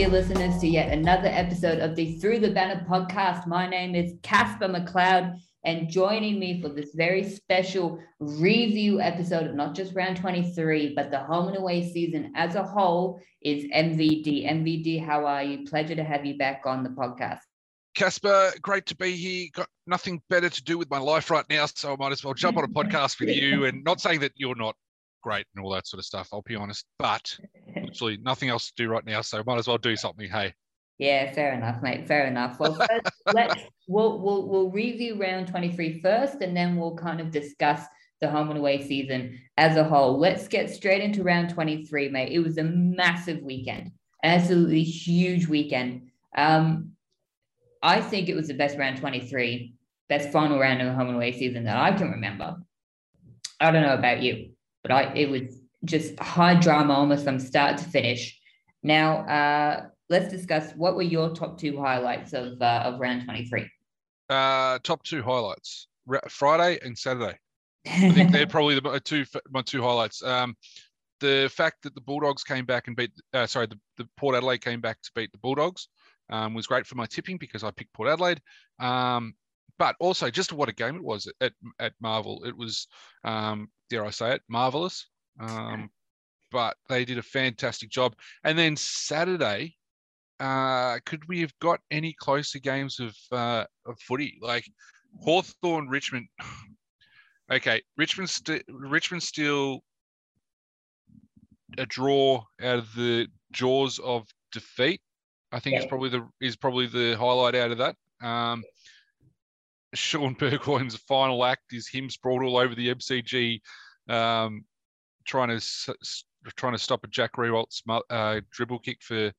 Dear listeners, to yet another episode of the Through the Banner podcast. My name is Casper McLeod, and joining me for this very special review episode of not just round 23, but the home and away season as a whole is MVD. MVD, how are you? Pleasure to have you back on the podcast. Casper, great to be here. Got nothing better to do with my life right now, so I might as well jump on a podcast with you. And not saying that you're not great and all that sort of stuff, I'll be honest, but actually nothing else to do right now, so might as well do something. Hey. Yeah, fair enough, mate. Fair enough. Well, first, let's we'll, we'll we'll review round 23 first, and then we'll kind of discuss the home and away season as a whole. Let's get straight into round 23, mate. It was a massive weekend, absolutely huge weekend. Um, I think it was the best round 23, best final round of the home and away season that I can remember. I don't know about you, but I it was just high drama almost from start to finish. Now, uh, let's discuss what were your top two highlights of uh, of round 23. Uh, top two highlights: Friday and Saturday. I think they're probably the two my two highlights. Um, the fact that the Bulldogs came back and beat, uh, sorry, the, the Port Adelaide came back to beat the Bulldogs um, was great for my tipping because I picked Port Adelaide. Um, but also just what a game it was at, at Marvel. It was, um, dare I say it, marvelous. Um, but they did a fantastic job. And then Saturday, uh, could we have got any closer games of uh, of footy? Like Hawthorn, Richmond. Okay, Richmond, st- Richmond still a draw out of the jaws of defeat. I think yeah. is probably the is probably the highlight out of that. Um, Shaun Burgoyne's final act is him sprawled all over the MCG, um, trying to trying to stop a Jack Riewoldt uh, dribble kick for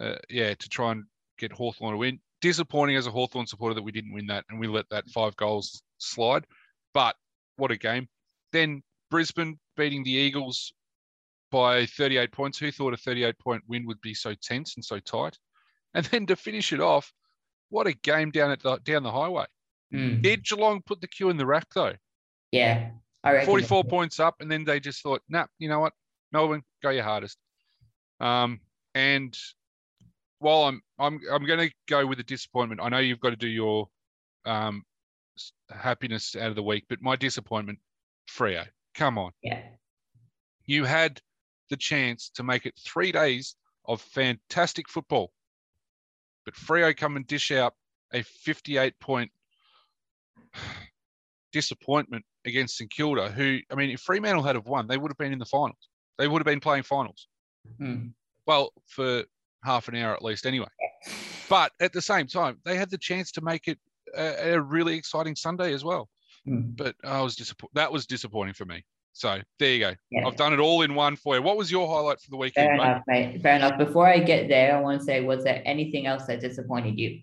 uh, yeah to try and get Hawthorn to win. Disappointing as a Hawthorn supporter that we didn't win that and we let that five goals slide. But what a game! Then Brisbane beating the Eagles by 38 points. Who thought a 38 point win would be so tense and so tight? And then to finish it off, what a game down at the down the highway. Mm. Did Geelong put the cue in the rack though? Yeah, I reckon. Forty-four points up, and then they just thought, "Nah, you know what, Melbourne, go your hardest." Um, and while I'm I'm I'm going to go with a disappointment. I know you've got to do your um, happiness out of the week, but my disappointment, Freo, come on. Yeah. You had the chance to make it three days of fantastic football. But Freo come and dish out a 58 point disappointment against St Kilda, who, I mean, if Fremantle had have won, they would have been in the finals. They would have been playing finals. Hmm. Well, for half an hour at least, anyway. But at the same time, they had the chance to make it a, a really exciting Sunday as well. Hmm. But I was disappointed. That was disappointing for me. So there you go. Yeah. I've done it all in one for you. What was your highlight for the weekend? Fair enough, mate? Fair enough. Before I get there, I want to say, was there anything else that disappointed you?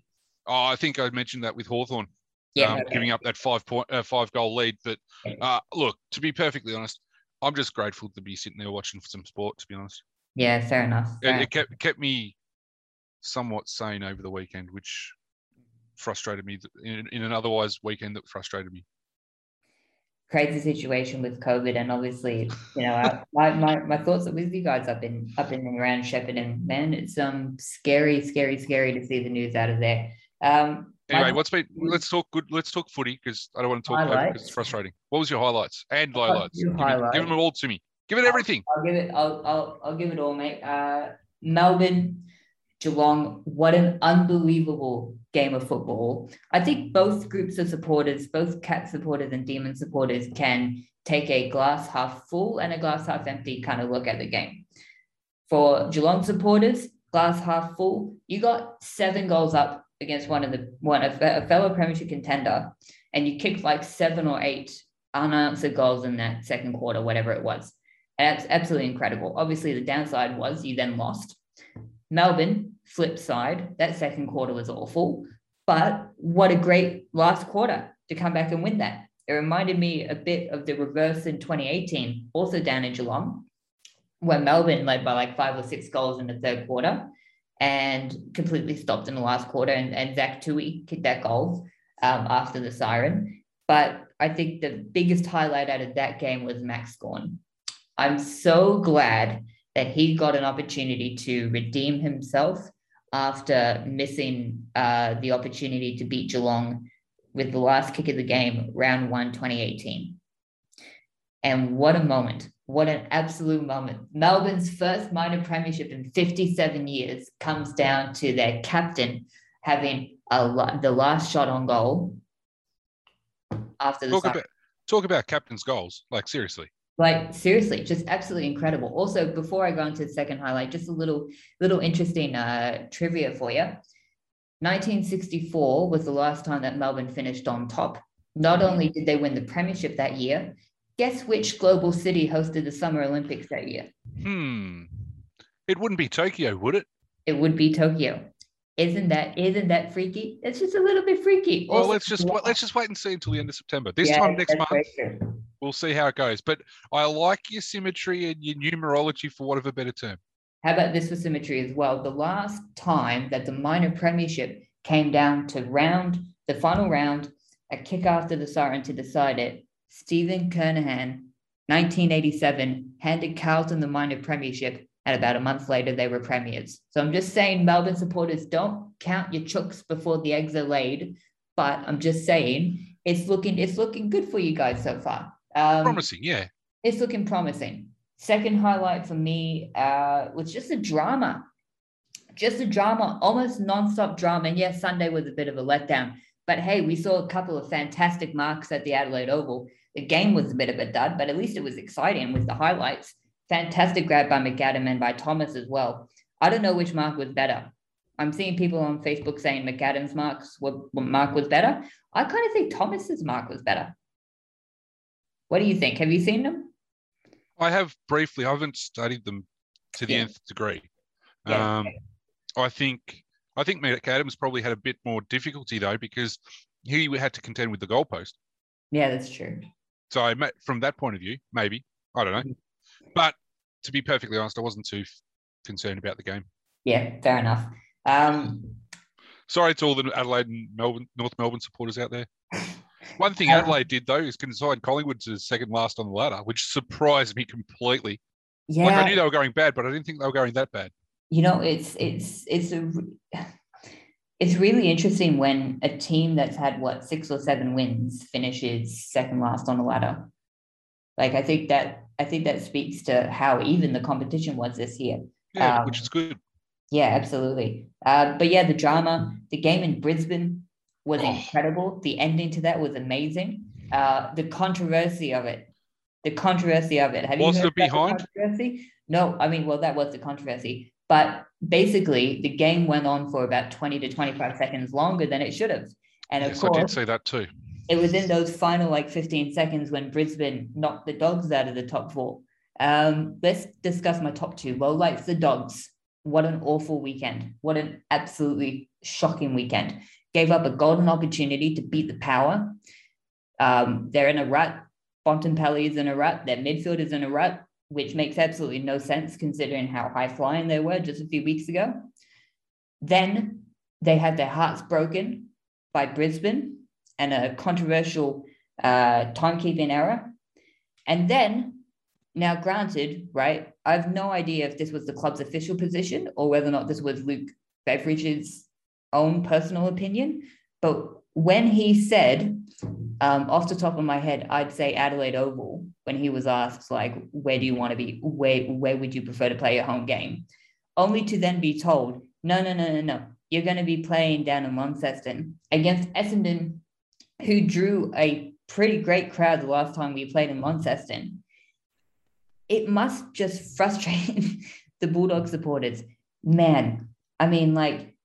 Oh, I think I mentioned that with Hawthorn. Yeah, um, okay. giving up that five point, uh, five goal lead. But uh, look, to be perfectly honest, I'm just grateful to be sitting there watching some sport. To be honest. Yeah, fair enough. Fair. It, it kept kept me somewhat sane over the weekend, which frustrated me in, in an otherwise weekend that frustrated me crazy situation with COVID, and obviously, you know, I, my, my my thoughts are with you guys up in up in and around Shepherd, and Man, it's um scary, scary, scary to see the news out of there. Um, anyway, what's been? Let's talk good. Let's talk footy because I don't want to talk about because it's frustrating. What was your highlights and lowlights? Give, highlights. give them all to me. Give it everything. I'll, I'll give it. I'll, I'll I'll give it all, mate. Uh, Melbourne, Geelong. What an unbelievable game of football. I think both groups of supporters, both cat supporters and demon supporters, can take a glass half full and a glass half empty kind of look at the game. For Geelong supporters, glass half full, you got seven goals up against one of the one a, a fellow premiership contender, and you kicked like seven or eight unanswered goals in that second quarter, whatever it was. That's absolutely incredible. Obviously, the downside was you then lost. Melbourne, flip side, that second quarter was awful. But what a great last quarter to come back and win that. It reminded me a bit of the reverse in 2018, also down in Geelong, where Melbourne led by like five or six goals in the third quarter and completely stopped in the last quarter. And, and Zach Tuohy kicked that goal um, after the siren. But I think the biggest highlight out of that game was Max Gawn. I'm so glad that he got an opportunity to redeem himself after missing uh, the opportunity to beat Geelong with the last kick of the game, round one, 2018. And what a moment. What an absolute moment. Melbourne's first minor premiership in 57 years comes down to their captain having a the last shot on goal after the talk about, talk about captain's goals. Like seriously. Like seriously, just absolutely incredible. Also, before I go into the second highlight, just a little little interesting uh, trivia for you. 1964 was the last time that Melbourne finished on top. Not only did they win the premiership that year, guess which global city hosted the Summer Olympics that year? Hmm. It wouldn't be Tokyo, would it? It would be Tokyo. Isn't that isn't that freaky? It's just a little bit freaky. Well, also, let's just yeah. let's just wait and see until the end of September. This yeah, time next month, we'll see how it goes. But I like your symmetry and your numerology, for whatever better term. How about this for symmetry as well? The last time that the minor premiership came down to round the final round, a kick after the siren to decide it, Stephen Kernahan, 1987, handed Carlton the minor premiership and about a month later, they were premiers. So I'm just saying, Melbourne supporters, don't count your chooks before the eggs are laid. But I'm just saying, it's looking it's looking good for you guys so far. Um, promising, yeah. It's looking promising. Second highlight for me uh, was just a drama, just a drama, almost nonstop drama. And yes, Sunday was a bit of a letdown. But hey, we saw a couple of fantastic marks at the Adelaide Oval. The game was a bit of a dud, but at least it was exciting with the highlights. Fantastic grab by McAdam and by Thomas as well. I don't know which mark was better. I'm seeing people on Facebook saying McAdam's marks what mark was better. I kind of think Thomas's mark was better. What do you think? Have you seen them? I have briefly. I haven't studied them to the yeah. nth degree. Yeah. Um, I think I think McAdams probably had a bit more difficulty though because he had to contend with the goalpost. Yeah, that's true. So from that point of view, maybe I don't know. Mm. But to be perfectly honest, I wasn't too concerned about the game. Yeah, fair enough. Um, Sorry to all the Adelaide and Melbourne, North Melbourne supporters out there. One thing um, Adelaide did though is consign Collingwood to second last on the ladder, which surprised me completely. Yeah, like I knew they were going bad, but I didn't think they were going that bad. You know, it's it's it's a it's really interesting when a team that's had what six or seven wins finishes second last on the ladder. Like I think that I think that speaks to how even the competition was this year. Yeah, um, which is good. Yeah, absolutely. Uh, but yeah, the drama, the game in Brisbane was oh. incredible. The ending to that was amazing. Uh, the controversy of it, the controversy of it. Have was you heard it behind? controversy? No, I mean, well, that was the controversy. But basically, the game went on for about 20 to 25 seconds longer than it should have. And of yes, course, I did say that too it was in those final like 15 seconds when Brisbane knocked the dogs out of the top four. Um, let's discuss my top two. Well, like the dogs, what an awful weekend. What an absolutely shocking weekend. Gave up a golden opportunity to beat the power. Um, they're in a rut. Bontempelli is in a rut. Their midfield is in a rut, which makes absolutely no sense considering how high flying they were just a few weeks ago. Then they had their hearts broken by Brisbane and a controversial uh, timekeeping error. And then, now granted, right, I have no idea if this was the club's official position or whether or not this was Luke Beveridge's own personal opinion. But when he said, um, off the top of my head, I'd say Adelaide Oval, when he was asked, like, where do you want to be? Where, where would you prefer to play your home game? Only to then be told, no, no, no, no, no. You're going to be playing down in Launceston against Essendon, who drew a pretty great crowd the last time we played in Launceston. It must just frustrate the Bulldog supporters. Man, I mean, like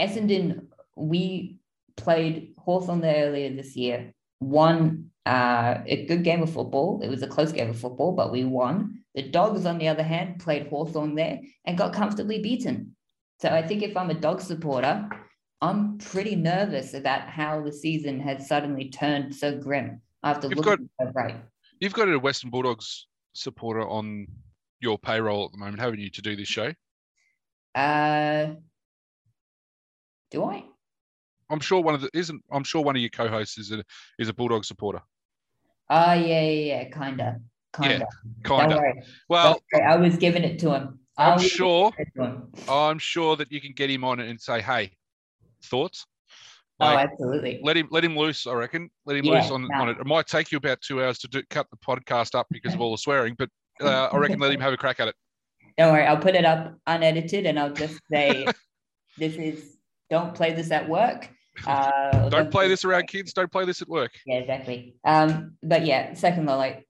Essendon, we played Hawthorn there earlier this year, won uh, a good game of football. It was a close game of football, but we won. The Dogs, on the other hand, played Hawthorn there and got comfortably beaten. So I think if I'm a dog supporter, I'm pretty nervous about how the season has suddenly turned so grim after you've looking got, so great. You've got a Western Bulldogs supporter on your payroll at the moment, haven't you, to do this show? Uh, do I? I'm sure one of the isn't. I'm sure one of your co-hosts is a is a Bulldog supporter. Oh yeah, yeah, yeah, kinda, Kind Yeah, of. kinda. Well. I was giving it to him. I I'm sure. giving it to him. I'm sure that you can get him on it and say, "Hey, thoughts?" Oh, absolutely. let him let him loose. I reckon. Let him Yeah, loose on, on it. It might take you about two hours to do, cut the podcast up because of all the swearing, but uh, I reckon let him have a crack at it. Don't worry. I'll put it up unedited and I'll just say, this is, don't play this at work. Uh, Don't play this around kids. Don't play this at work. Yeah, exactly. Um, but yeah, second though, like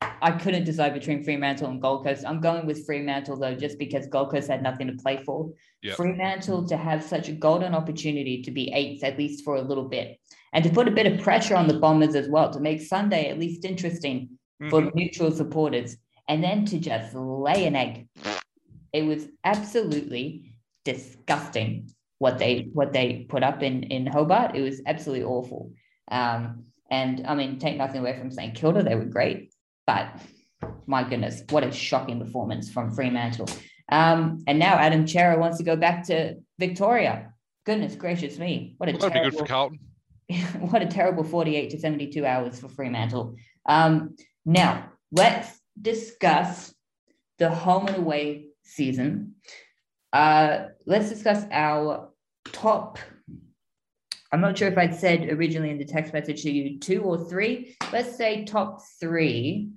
I couldn't decide between Fremantle and Gold Coast. I'm going with Fremantle though, just because Gold Coast had nothing to play for. Yeah. Fremantle to have such a golden opportunity to be eighth at least for a little bit, and to put a bit of pressure on the Bombers as well to make Sunday at least interesting for Mhm. neutral supporters, and then to just lay an egg. It was absolutely disgusting what they what they put up in in Hobart. It was absolutely awful. Um, and I mean, take nothing away from St Kilda, they were great, but my goodness, what a shocking performance from Fremantle. Um, and now Adam Cerra wants to go back to Victoria. Goodness gracious me, what a Well, be good terrible for Carlton. what a terrible 48 to 72 hours for Fremantle. Um, now, let's discuss the home and away season. Uh, let's discuss our top. I'm not sure if I'd said originally in the text message to you two or three. Let's say top three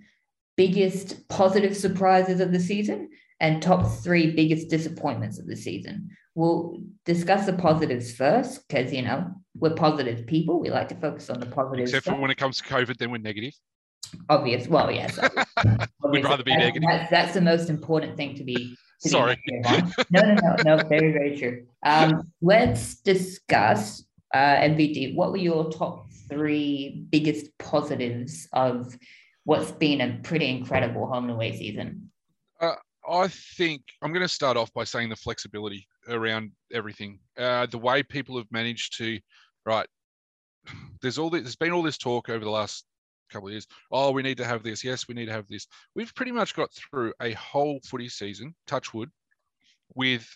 biggest positive surprises of the season and top three biggest disappointments of the season. We'll discuss the positives first because, you know, we're positive people. We like to focus on the positives. Except for when it comes to COVID, then we're negative. obvious. Well, yes. We'd rather be That's- negative. That's, that's the most important thing to be. To be Sorry. No, no, no, no. Very, very true. Um, let's discuss uh, MVD. What were your top three biggest positives of what's been a pretty incredible home and away season? I think I'm going to start off by saying the flexibility around everything. Uh, the way people have managed to, right? There's all this, there's been all this talk over the last couple of years. Oh, we need to have this. Yes, we need to have this. We've pretty much got through a whole footy season, touch wood, with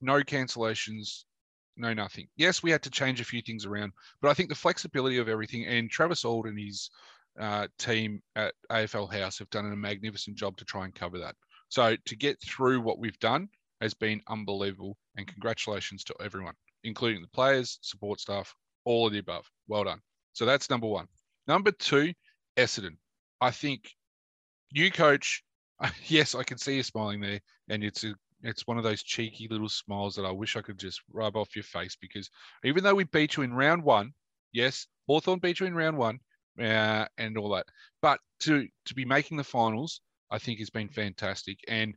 no cancellations, no nothing. Yes, we had to change a few things around, but I think the flexibility of everything and Travis Auld and his uh, team at AFL House have done a magnificent job to try and cover that. So to get through what we've done has been unbelievable, and congratulations to everyone, including the players, support staff, all of the above. Well done. So that's number one. Number two, Essendon. I think new coach. Yes, I can see you smiling there, and it's a it's one of those cheeky little smiles that I wish I could just rub off your face because even though we beat you in round one, yes, Hawthorn beat you in round one, uh, and all that. But to to be making the finals, I think has been fantastic. And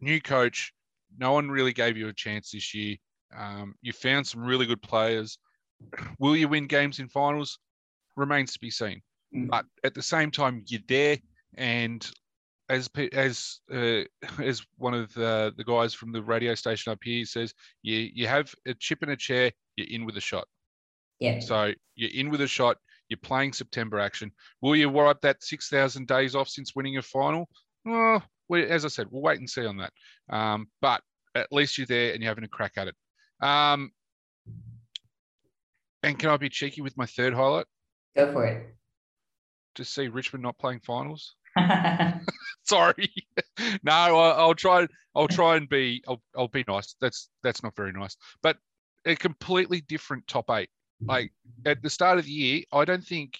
new coach, no one really gave you a chance this year. Um, you found some really good players. Will you win games in finals? Remains to be seen. Mm. But at the same time, you're there, and as as uh, as one of the, the guys from the radio station up here says, you you have a chip in a chair, you're in with a shot. Yeah. So you're in with a shot. You're playing September action. Will you wipe that 6,000 days off since winning a final? Well, we, as I said, we'll wait and see on that. Um, but at least you're there and you're having a crack at it. Um, and can I be cheeky with my third highlight? Go for it. To see Richmond not playing finals. Sorry, no, I, I'll try. I'll try and be. I'll, I'll be nice. That's that's not very nice. But a completely different top eight. Like at the start of the year, I don't think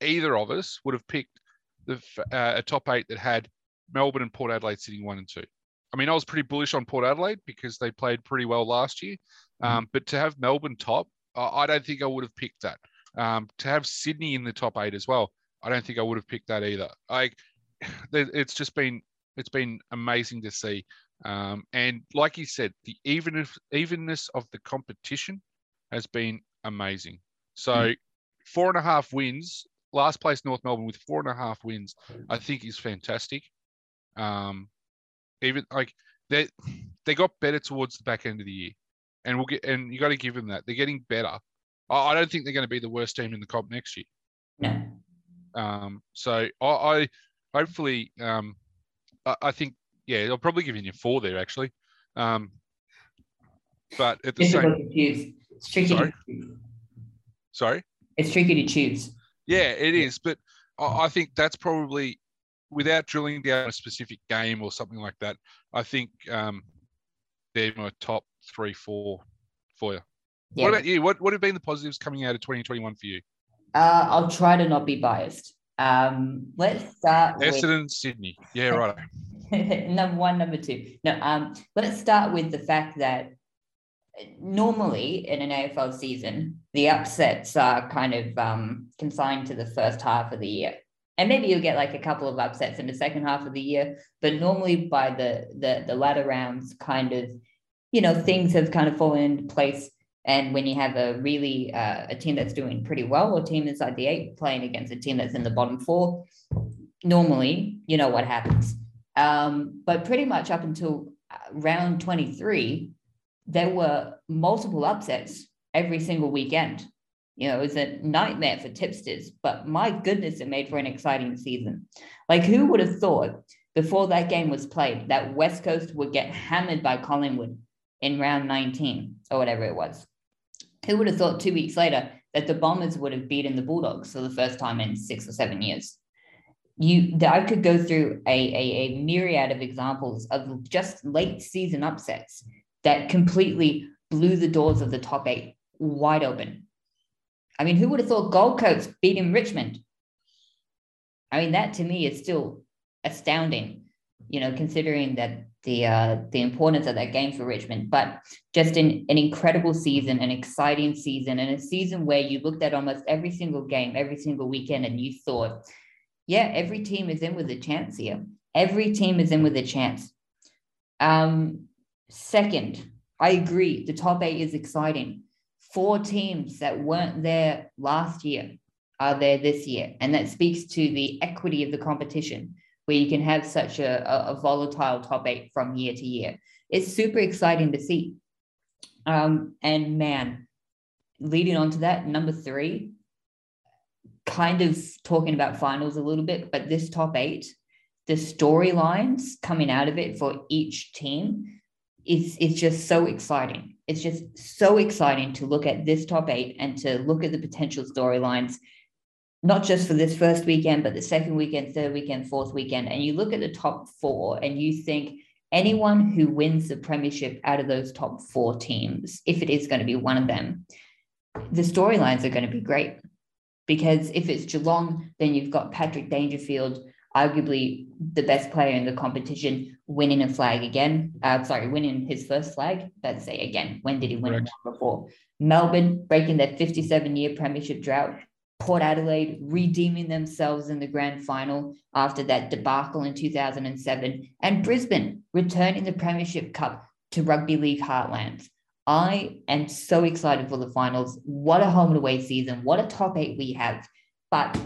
either of us would have picked the uh, a top eight that had Melbourne and Port Adelaide sitting one and two. I mean, I was pretty bullish on Port Adelaide because they played pretty well last year. Um, but to have Melbourne top, I I don't think I would have picked that. Um, to have Sydney in the top eight as well, I don't think I would have picked that either. Like, it's just been it's been amazing to see. Um, and like you said, the evenness evenness of the competition has been amazing. So four and a half wins, last place North Melbourne with four and a half wins, I think is fantastic. Um, even like they they got better towards the back end of the year, and we'll get and you got to give them that they're getting better. I, don't think they're going to be the worst team in the comp next year. no. Um, so I, I hopefully um, I, I think yeah I'll probably give you a four there actually. Um, but at the Difficult same to choose. It's tricky. Sorry? To choose. sorry It's tricky to choose. yeah it is but I, I think that's probably without drilling down a specific game or something like that. I think um, they're my top three, four for you. Yeah. What about you? What what have been the positives coming out of 2021 for you? Uh, I'll try to not be biased. Um, let's start. Essendon, with... Sydney. Yeah, right. number one, number two. No, um, let's start with the fact that normally in an AFL season, the upsets are kind of um, consigned to the first half of the year. And maybe you'll get like a couple of upsets in the second half of the year, but normally by the the, the latter rounds, kind of, you know, things have kind of fallen into place. And when you have a really uh, a team that's doing pretty well, or team inside the eight playing against a team that's in the bottom four, normally you know what happens. Um, but pretty much up until uh, round 23, there were multiple upsets every single weekend. You know, it was a nightmare for tipsters, but my goodness, it made for an exciting season. Like, who would have thought before that game was played that West Coast would get hammered by Collingwood in round 19 or whatever it was? Who would have thought two weeks later that the Bombers would have beaten the Bulldogs for the first time in six or seven years? you I could go through a, a, a myriad of examples of just late season upsets that completely blew the doors of the top eight wide open. I mean, who would have thought Gold Coast beating Richmond? I mean, that to me is still astounding, you know, considering that the uh, the importance of that game for Richmond. But just an, an incredible season, an exciting season, and a season where you looked at almost every single game, every single weekend, and you thought, yeah, every team is in with a chance here. Every team is in with a chance. Um, second, I agree. The top eight is exciting. Four teams that weren't there last year are there this year. And that speaks to the equity of the competition, where you can have such a, a, volatile top eight from year to year. It's super exciting to see. Um, and man, leading on to that, number three, kind of talking about finals a little bit, but this top eight, the storylines coming out of it for each team is it's just so exciting. It's just so exciting to look at this top eight and to look at the potential storylines, not just for this first weekend, but the second weekend, third weekend, fourth weekend. And you look at the top four and you think anyone who wins the premiership out of those top four teams, if it is going to be one of them, the storylines are going to be great because if it's Geelong, then you've got Patrick Dangerfield, arguably the best player in the competition, winning a flag again. Uh, sorry, winning his first flag. Let's say again, when did he win Correct. one before? Melbourne breaking their 57 year premiership drought. Port Adelaide redeeming themselves in the grand final after that debacle in 2007. And Brisbane returning the Premiership Cup to Rugby League Heartlands. I am so excited for the finals. What a home and away season. What a top eight we have. But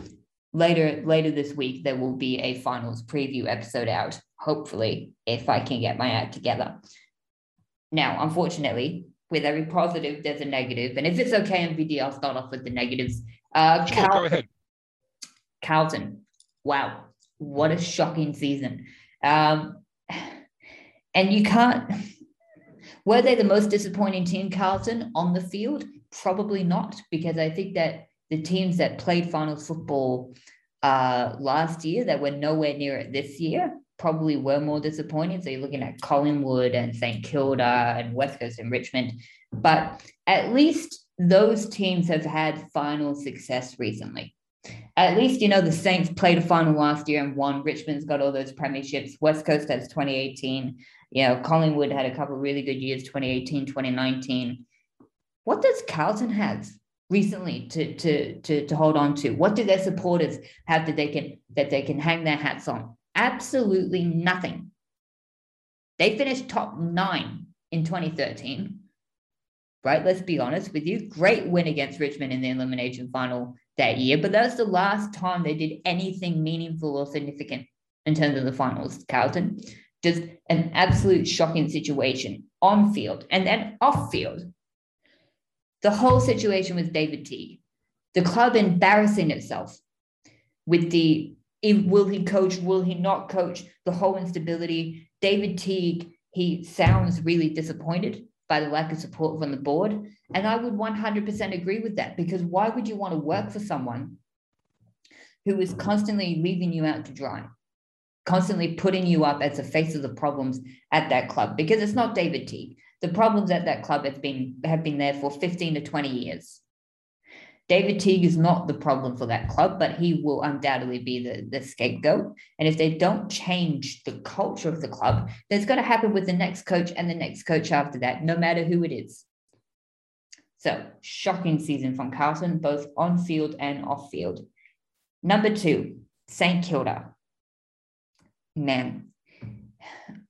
later later this week there will be a finals preview episode out, hopefully, if I can get my act together. Now, unfortunately, with every positive, there's a negative. And if it's okay, MVD, I'll start off with the negatives. Uh, sure, Carlton, go ahead. Carlton. Wow. What a shocking season. Um, and you can't were they the most disappointing team, Carlton, on the field? Probably not, because I think that the teams that played finals football uh, last year that were nowhere near it this year probably were more disappointing. So you're looking at Collingwood and St Kilda and West Coast and Richmond. But at least those teams have had final success recently. At least, you know, the Saints played a final last year and won. Richmond's got all those premierships. West Coast has 2018 you know, Collingwood had a couple really good years, 2018, 2019. What does Carlton have recently to, to, to, to hold on to? What do their supporters have that they can that they can hang their hats on? Absolutely nothing. They finished top nine in 2013. Right? Let's be honest with you. Great win against Richmond in the elimination final that year, but that was the last time they did anything meaningful or significant in terms of the finals, Carlton just an absolute shocking situation on field and then off field. The whole situation with David Teague, the club embarrassing itself with the will he coach, will he not coach, the whole instability. David Teague, he sounds really disappointed by the lack of support from the board. And I would 100% agree with that because why would you want to work for someone who is constantly leaving you out to dry, constantly putting you up as the face of the problems at that club because it's not David Teague. The problems at that club have been have been there for 15 to 20 years. David Teague is not the problem for that club, but he will undoubtedly be the, the scapegoat. And if they don't change the culture of the club, that's going to happen with the next coach and the next coach after that, no matter who it is. So, shocking season from Carlton, both on field and off field. Number two, St. Kilda. Man,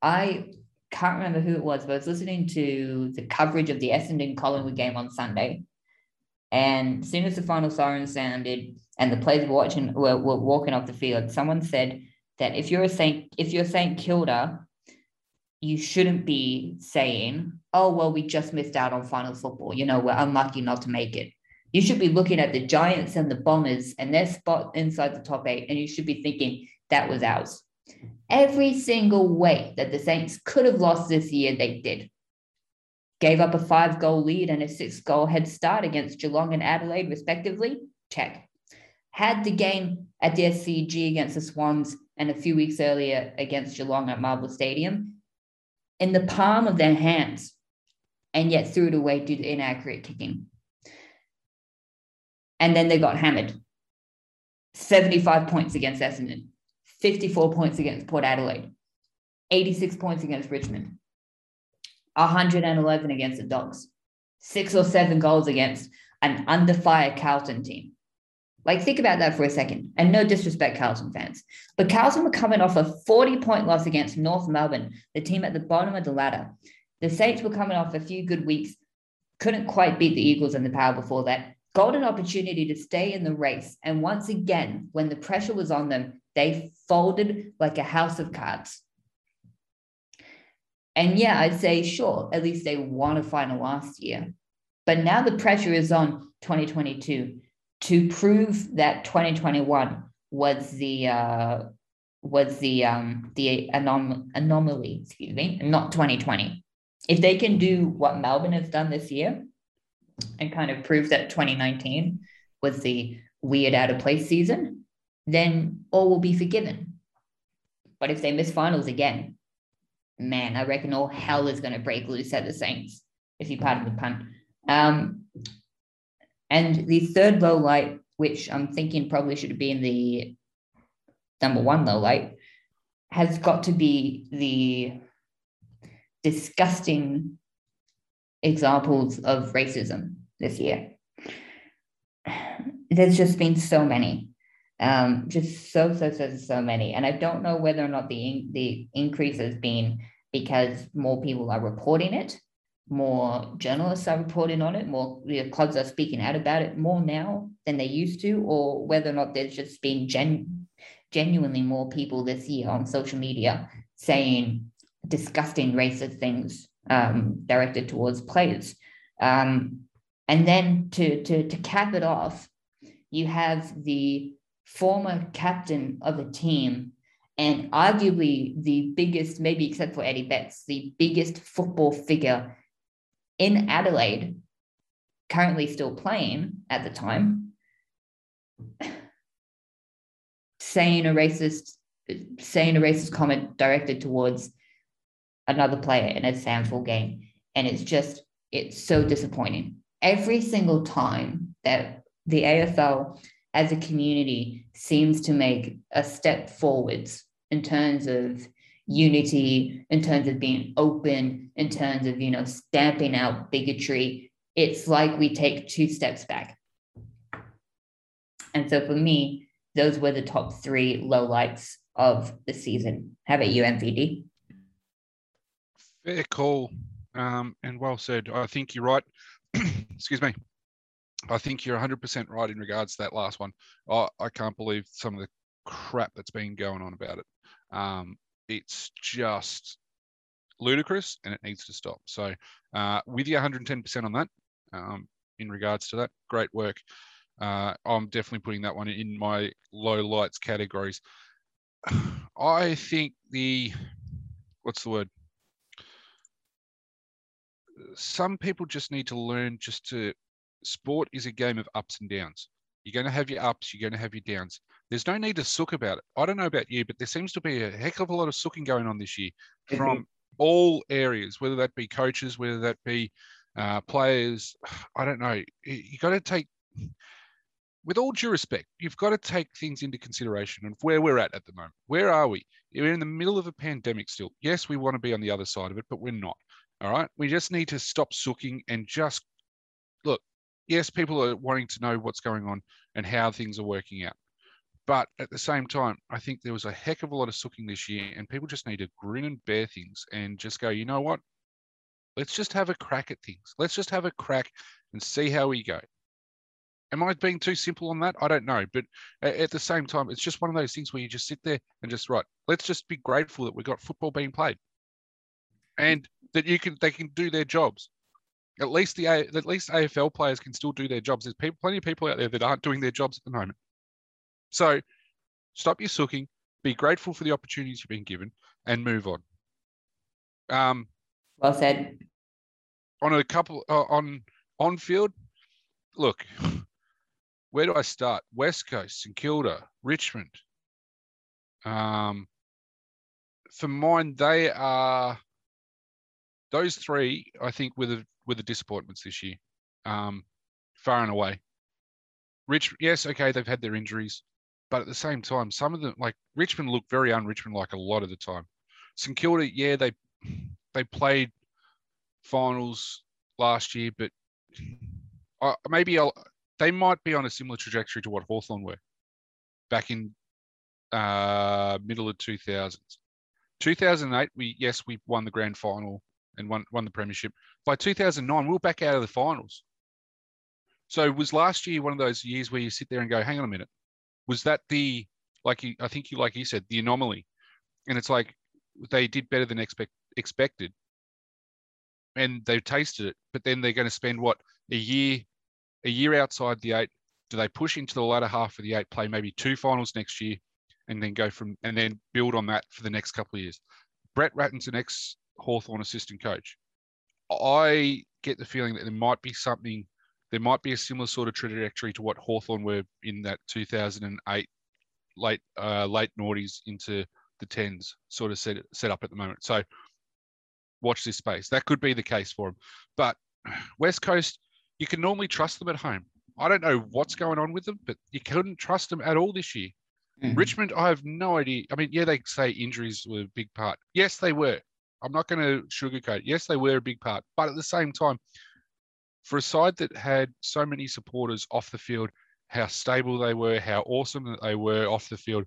I can't remember who it was, but I was listening to the coverage of the Essendon Collingwood game on Sunday and as soon as the final siren sounded and the players were watching were, were walking off the field, someone said that if you're a Saint if you're Saint Kilda, you shouldn't be saying, "Oh well, we just missed out on final football. You know, we're unlucky not to make it." You should be looking at the Giants and the Bombers and their spot inside the top eight, and you should be thinking that was ours. Every single way that the Saints could have lost this year, they did gave up a five goal lead and a six goal head start against Geelong and Adelaide, respectively. Check. Had the game at the SCG against the Swans and a few weeks earlier against Geelong at Marvel Stadium in the palm of their hands and yet threw it away due to inaccurate kicking. And then they got hammered 75 points against Essendon, 54 points against Port Adelaide, 86 points against Richmond. 111 against the Dogs, six or seven goals against an under fire Carlton team. Like, think about that for a second. And no disrespect, Carlton fans. But Carlton were coming off a 40 point loss against North Melbourne, the team at the bottom of the ladder. The Saints were coming off a few good weeks, couldn't quite beat the Eagles in the power before that. Golden opportunity to stay in the race. And once again, when the pressure was on them, they folded like a house of cards. And yeah, I'd say, sure, at least they won a final last year. But now the pressure is on 2022 to prove that 2021 was the uh, was the um, the anom- anomaly, excuse me, not 2020. If they can do what Melbourne has done this year and kind of prove that 2019 was the weird out of place season, then all will be forgiven. But if they miss finals again, man, I reckon all hell is going to break loose at the Saints, if you pardon the pun. Um, and the third low light, which I'm thinking probably should be in the number one low light, has got to be the disgusting examples of racism this year. There's just been so many. Um, just so so so so many, and I don't know whether or not the the increase has been because more people are reporting it, more journalists are reporting on it, more you know, clubs are speaking out about it more now than they used to, or whether or not there's just been gen- genuinely more people this year on social media saying disgusting racist things um, directed towards players. Um, and then to, to, to cap it off, you have the former captain of a team and arguably the biggest, maybe except for Eddie Betts, the biggest football figure in Adelaide, currently still playing at the time, saying a racist, saying a racist comment directed towards another player in a SANFL game. And it's just, it's so disappointing. Every single time that the AFL as a community seems to make a step forwards in terms of unity, in terms of being open, in terms of, you know, stamping out bigotry. It's like we take two steps back. And so for me, those were the top three lowlights of the season. How about you, MVD? Fair call um, and well said. I think you're right. Excuse me. I think you're 100% right in regards to that last one. I, I can't believe some of the crap that's been going on about it. Um, it's just ludicrous and it needs to stop. So, uh, with you 110% on that, um, in regards to that, great work. Uh, I'm definitely putting that one in my low lights categories. I think the what's the word? Some people just need to learn just to sport is a game of ups and downs. You're going to have your ups, you're going to have your downs. There's no need to sook about it. I don't know about you, but there seems to be a heck of a lot of sooking going on this year from all areas, whether that be coaches, whether that be uh, players. I don't know. You've got to take, with all due respect, you've got to take things into consideration and where we're at at the moment. Where are we? We're in the middle of a pandemic still. Yes, we want to be on the other side of it, but we're not. All right. We just need to stop sooking and just look. Yes, people are wanting to know what's going on and how things are working out. But at the same time, I think there was a heck of a lot of sooking this year, and people just need to grin and bear things and just go, you know what? Let's just have a crack at things. Let's just have a crack and see how we go. Am I being too simple on that? I don't know. But at the same time, it's just one of those things where you just sit there and just, right, let's just be grateful that we've got football being played and that you can they can do their jobs. At least the at least AFL players can still do their jobs. There's people, plenty of people out there that aren't doing their jobs at the moment. So stop your sooking, be grateful for the opportunities you've been given, and move on. Um, well said. On a couple uh, on on field, look, where do I start? West Coast, St Kilda, Richmond. Um, for mine, they are those three. I think were the were the disappointments this year, um, far and away. Rich, yes, okay, they've had their injuries. But at the same time, some of them, like Richmond, look very un-Richmond like a lot of the time. St Kilda, yeah, they they played finals last year, but maybe I'll, they might be on a similar trajectory to what Hawthorn were back in uh, middle of 2000s. 2008, we yes, we won the grand final and won won the premiership. By 2009, we were back out of the finals. So was last year one of those years where you sit there and go, hang on a minute, was that the like you, I think you like you said the anomaly, and it's like they did better than expect expected, and they've tasted it, but then they're going to spend what a year a year outside the eight. Do they push into the latter half of the eight, play maybe two finals next year, and then go from and then build on that for the next couple of years? Brett Ratten's an ex Hawthorn assistant coach. I get the feeling that there might be something there might be a similar sort of trajectory to what Hawthorn were in that 2008 late uh, late noughties into the tens sort of set set up at the moment. So watch this space. That could be the case for them. But West Coast, you can normally trust them at home. I don't know what's going on with them, but you couldn't trust them at all this year. Mm-hmm. Richmond, I have no idea. I mean, yeah, they say injuries were a big part. Yes, they were. I'm not going to sugarcoat. Yes, they were a big part, but at the same time, for a side that had so many supporters off the field, how stable they were, how awesome that they were off the field,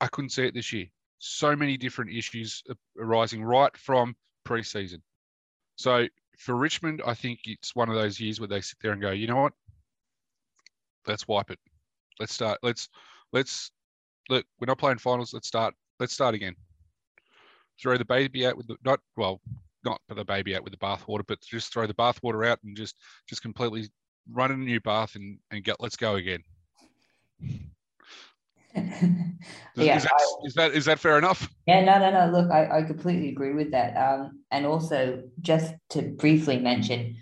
I couldn't see it this year. So many different issues arising right from preseason. So for Richmond, I think it's one of those years where they sit there and go, you know what? Let's wipe it. Let's start. Let's let's look. We're not playing finals. Let's start. Let's start again. Throw the baby out with the not well not put the baby out with the bathwater, but just throw the bathwater out and just just completely run in a new bath and and get let's go again. yeah, is that, I, is that is that fair enough? Yeah, no, no, no. Look, I, I completely agree with that. Um, and also just to briefly mention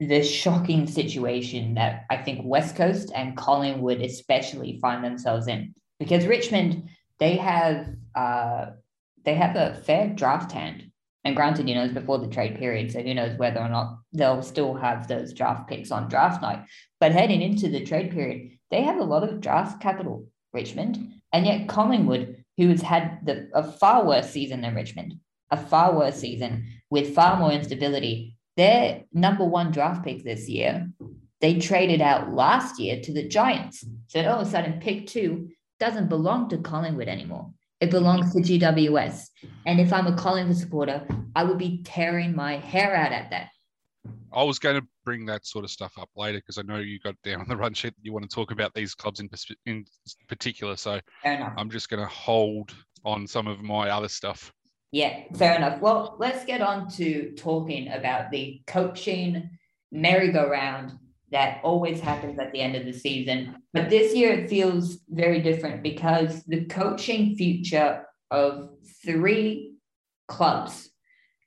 the shocking situation that I think West Coast and Collingwood especially find themselves in because Richmond they have uh they have a fair draft hand and granted, you know, it's before the trade period, so who knows whether or not they'll still have those draft picks on draft night. But heading into the trade period, they have a lot of draft capital, Richmond, and yet Collingwood, who has had the, a far worse season than Richmond, a far worse season with far more instability. Their number one draft pick this year, they traded out last year to the Giants. So all of a sudden, pick two doesn't belong to Collingwood anymore. It belongs mm-hmm. to GWS. And if I'm a Collingwood supporter, I would be tearing my hair out at that. I was going to bring that sort of stuff up later because I know you got down on the run sheet. that You want to talk about these clubs in, in particular. So I'm just going to hold on some of my other stuff. Yeah, fair enough. Well, let's get on to talking about the coaching merry-go-round that always happens at the end of the season. But this year it feels very different because the coaching future of three clubs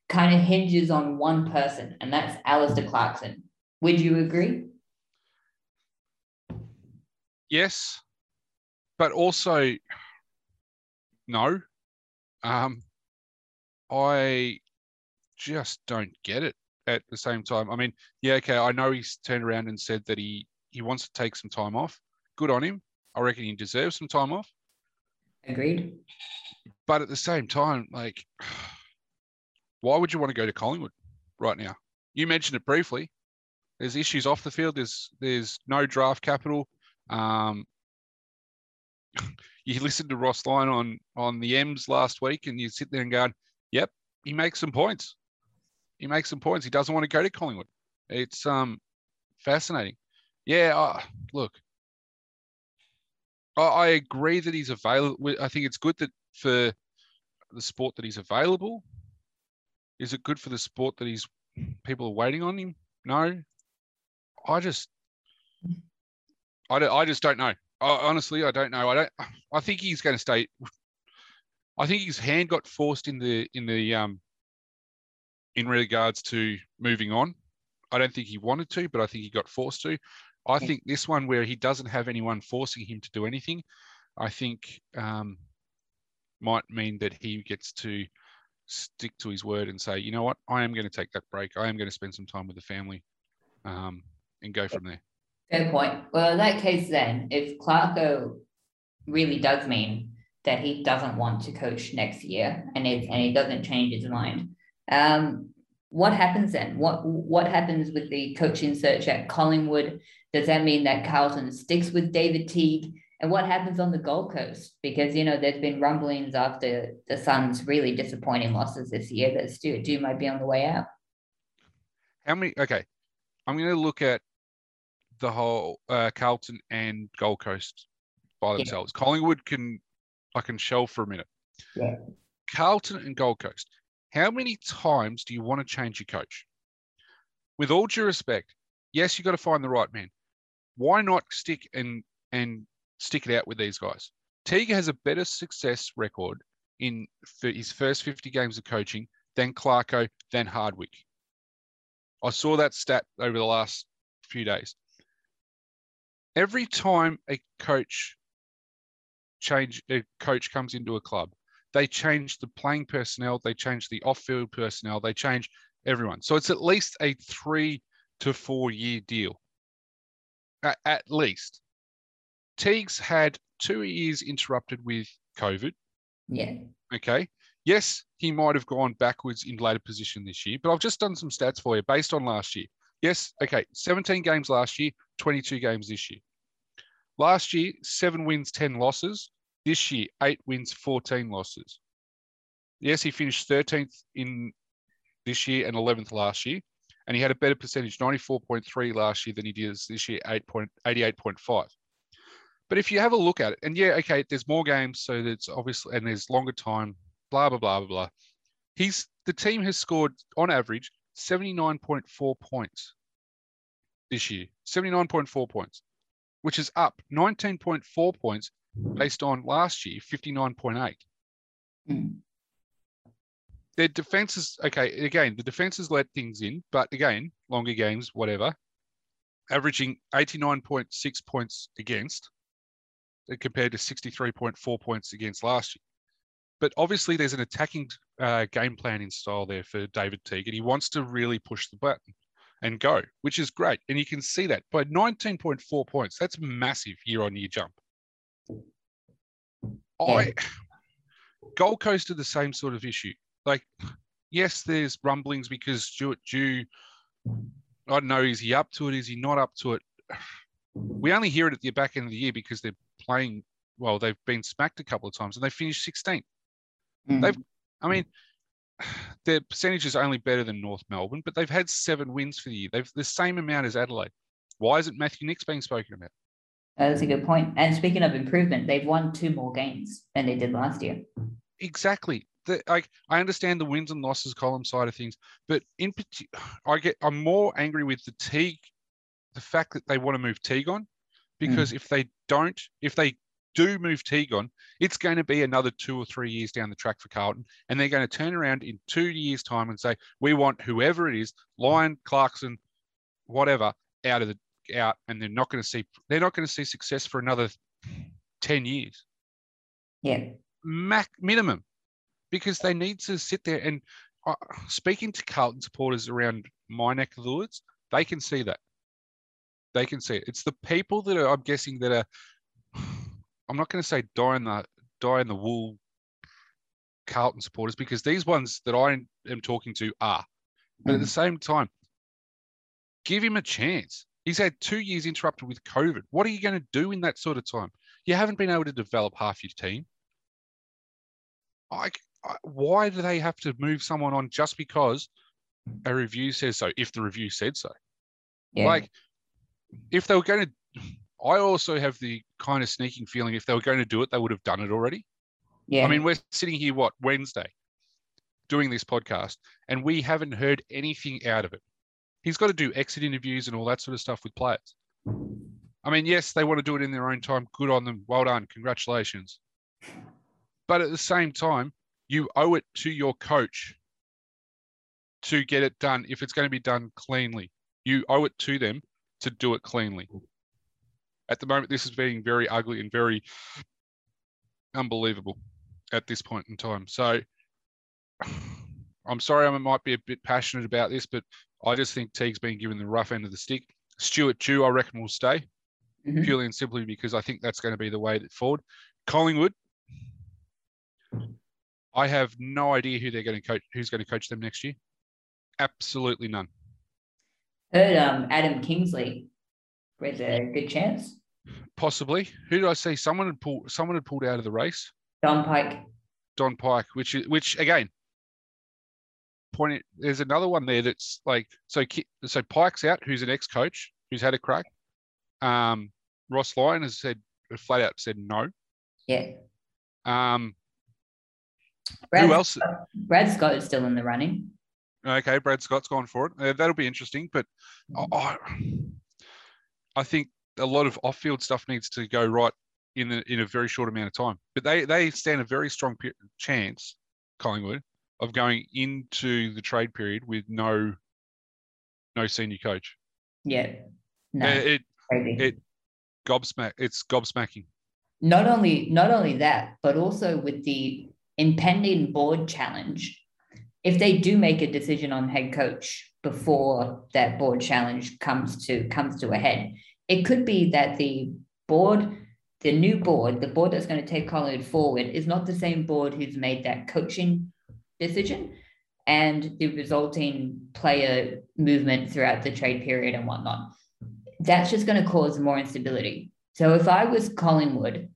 kind of hinges on one person, and that's Alastair Clarkson. Would you agree? yes, but also no. Um, I just don't get it at the same time. I mean, yeah, okay, I know he's turned around and said that he he wants to take some time off. Good on him. I reckon he deserves some time off. Agreed. But at the same time, like, why would you want to go to Collingwood right now? You mentioned it briefly. There's issues off the field. There's there's no draft capital. Um, you listen to Ross Lyon on on the M's last week, and you sit there and go, "Yep, he makes some points. He makes some points. He doesn't want to go to Collingwood. It's um fascinating. Yeah, uh, look, I, I agree that he's available. I think it's good that for the sport that he's available. Is it good for the sport that he's people are waiting on him? No, I just, I, I just don't know. I, honestly, I don't know. I don't. I think he's going to stay. I think his hand got forced in the in the um in regards to moving on. I don't think he wanted to, but I think he got forced to. I think this one where he doesn't have anyone forcing him to do anything, I think um, might mean that he gets to stick to his word and say, you know what, I am going to take that break. I am going to spend some time with the family um, and go from there. Fair point. Well, in that case, then, if Clarko really does mean that he doesn't want to coach next year and it, and he doesn't change his mind, um, what happens then? What what happens with the coaching search at Collingwood? Does that mean that Carlton sticks with David Teague? And what happens on the Gold Coast? Because you know there's been rumblings after the Suns' really disappointing losses this year that Stuart Dew might be on the way out. How many? Okay, I'm going to look at the whole uh, Carlton and Gold Coast by themselves. Yeah. Collingwood can I can shelve for a minute. Yeah. Carlton and Gold Coast. How many times do you want to change your coach? With all due respect, yes, you've got to find the right man. Why not stick and and stick it out with these guys? Teague has a better success record in for his first 50 games of coaching than Clarko, than Hardwick. I saw that stat over the last few days. Every time a coach change a coach comes into a club, they change the playing personnel, they change the off-field personnel, they change everyone. So it's at least a three to four year deal. At, at least. Teague's had two years interrupted with COVID. Yeah. Okay. Yes, he might have gone backwards in later position this year, but I've just done some stats for you based on last year. Yes, okay, 17 games last year, 22 games this year. Last year, seven wins, 10 losses. This year, eight wins, 14 losses. Yes, he finished 13th in this year and 11th last year. And he had a better percentage, 94.3 last year than he did this year, 88.5. But if you have a look at it, and yeah, okay, there's more games, so that's obviously, and there's longer time, blah, blah, blah, blah, blah. He's, the team has scored on average 79.4 points this year, 79.4 points, which is up 19.4 points based on last year, 59.8. Mm. Their defense is okay. Again, the defense has let things in, but again, longer games, whatever, averaging 89.6 points against uh, compared to 63.4 points against last year. But obviously, there's an attacking uh, game in style there for David Teague, and he wants to really push the button and go, which is great. And you can see that by 19.4 points, that's massive year on year jump. I Gold Coast are the same sort of issue. Like, yes, there's rumblings because Stuart Dew, I don't know, is he up to it? Is he not up to it? We only hear it at the back end of the year because they're playing well, they've been smacked a couple of times and they finished 16th. Mm. They've, I mean, their percentage is only better than North Melbourne, but they've had seven wins for the year. They've the same amount as Adelaide. Why isn't Matthew Nicks being spoken about? That's a good point. And speaking of improvement, they've won two more games than they did last year. Exactly. The, I, I understand the wins and losses column side of things, but in particular, I get I'm more angry with the Teague, the fact that they want to move Teague on, because mm. if they don't, if they do move Teague on, it's going to be another two or three years down the track for Carlton. And they're going to turn around in two years' time and say, we want whoever it is, Lyon, Clarkson, whatever, out of the out and they're not going to see they're not going to see success for another 10 years. Yeah. Mac minimum. Because they need to sit there and uh, speaking to Carlton supporters around my neck of the woods, they can see that. They can see it. It's the people that are, I'm guessing, that are. I'm not going to say die in the die in the wool Carlton supporters because these ones that I am talking to are. But at the same time, give him a chance. He's had two years interrupted with COVID. What are you going to do in that sort of time? You haven't been able to develop half your team. I, I, why do they have to move someone on just because a review says so? If the review said so, Yeah. like if they were going to, I also have the kind of sneaking feeling if they were going to do it, they would have done it already. yeah. I mean, we're sitting here, what, Wednesday, doing this podcast, and we haven't heard anything out of it. He's got to do exit interviews and all that sort of stuff with players. I mean, yes, they want to do it in their own time. Good on them. Well done. Congratulations. But at the same time, you owe it to your coach to get it done if it's going to be done cleanly. You owe it to them to do it cleanly. At the moment, this is being very ugly and very unbelievable at this point in time. So I'm sorry I might be a bit passionate about this, but I just think Teague's been given the rough end of the stick. Stuart Dew, I reckon, will stay Mhm. purely and simply because I think that's going to be the way that forward. Collingwood, I have no idea who they're going to coach, who's going to coach them next year. Absolutely none. Heard um, Adam Kingsley with a good chance. Possibly. Who did I see? Someone had pulled. Someone had pulled out of the race. Don Pyke. Don Pyke, which which again. Point. There's another one there that's like so. So Pyke's out, who's an ex-coach who's had a crack. Um, Ross Lyon has said flat out said no. Yeah. Um, Brad, who else? Brad Scott is still in the running. Okay, Brad Scott's gone for it. Uh, that'll be interesting, but Mm-hmm. I, I think a lot of off-field stuff needs to go right in a, in a very short amount of time. But they they stand a very strong chance, Collingwood, of going into the trade period with no no senior coach. Yeah. No, it it- gobsmack. It's gobsmacking. not only not only that, but also with the impending board challenge. If they do make a decision on head coach before that board challenge comes to comes to a head, it could be that the board, the new board, the board that's going to take Collingwood forward, is not the same board who's made that coaching decision and the resulting player movement throughout the trade period and whatnot. That's just going to cause more instability. So if I was Collingwood,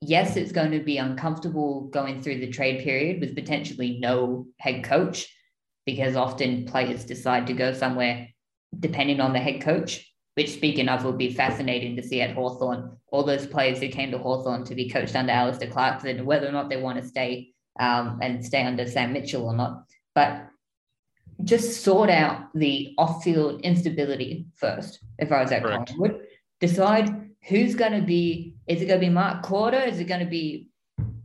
yes, it's going to be uncomfortable going through the trade period with potentially no head coach, because often players decide to go somewhere depending on the head coach, which speaking of will be fascinating to see at Hawthorn. All those players who came to Hawthorn to be coached under Alastair Clarkson, whether or not they want to stay um, and stay under Sam Mitchell or not. But just sort out the off-field instability first. If I was at Correct. Collingwood, decide who's going to be. Is it going to be Mark Korda? Is it going to be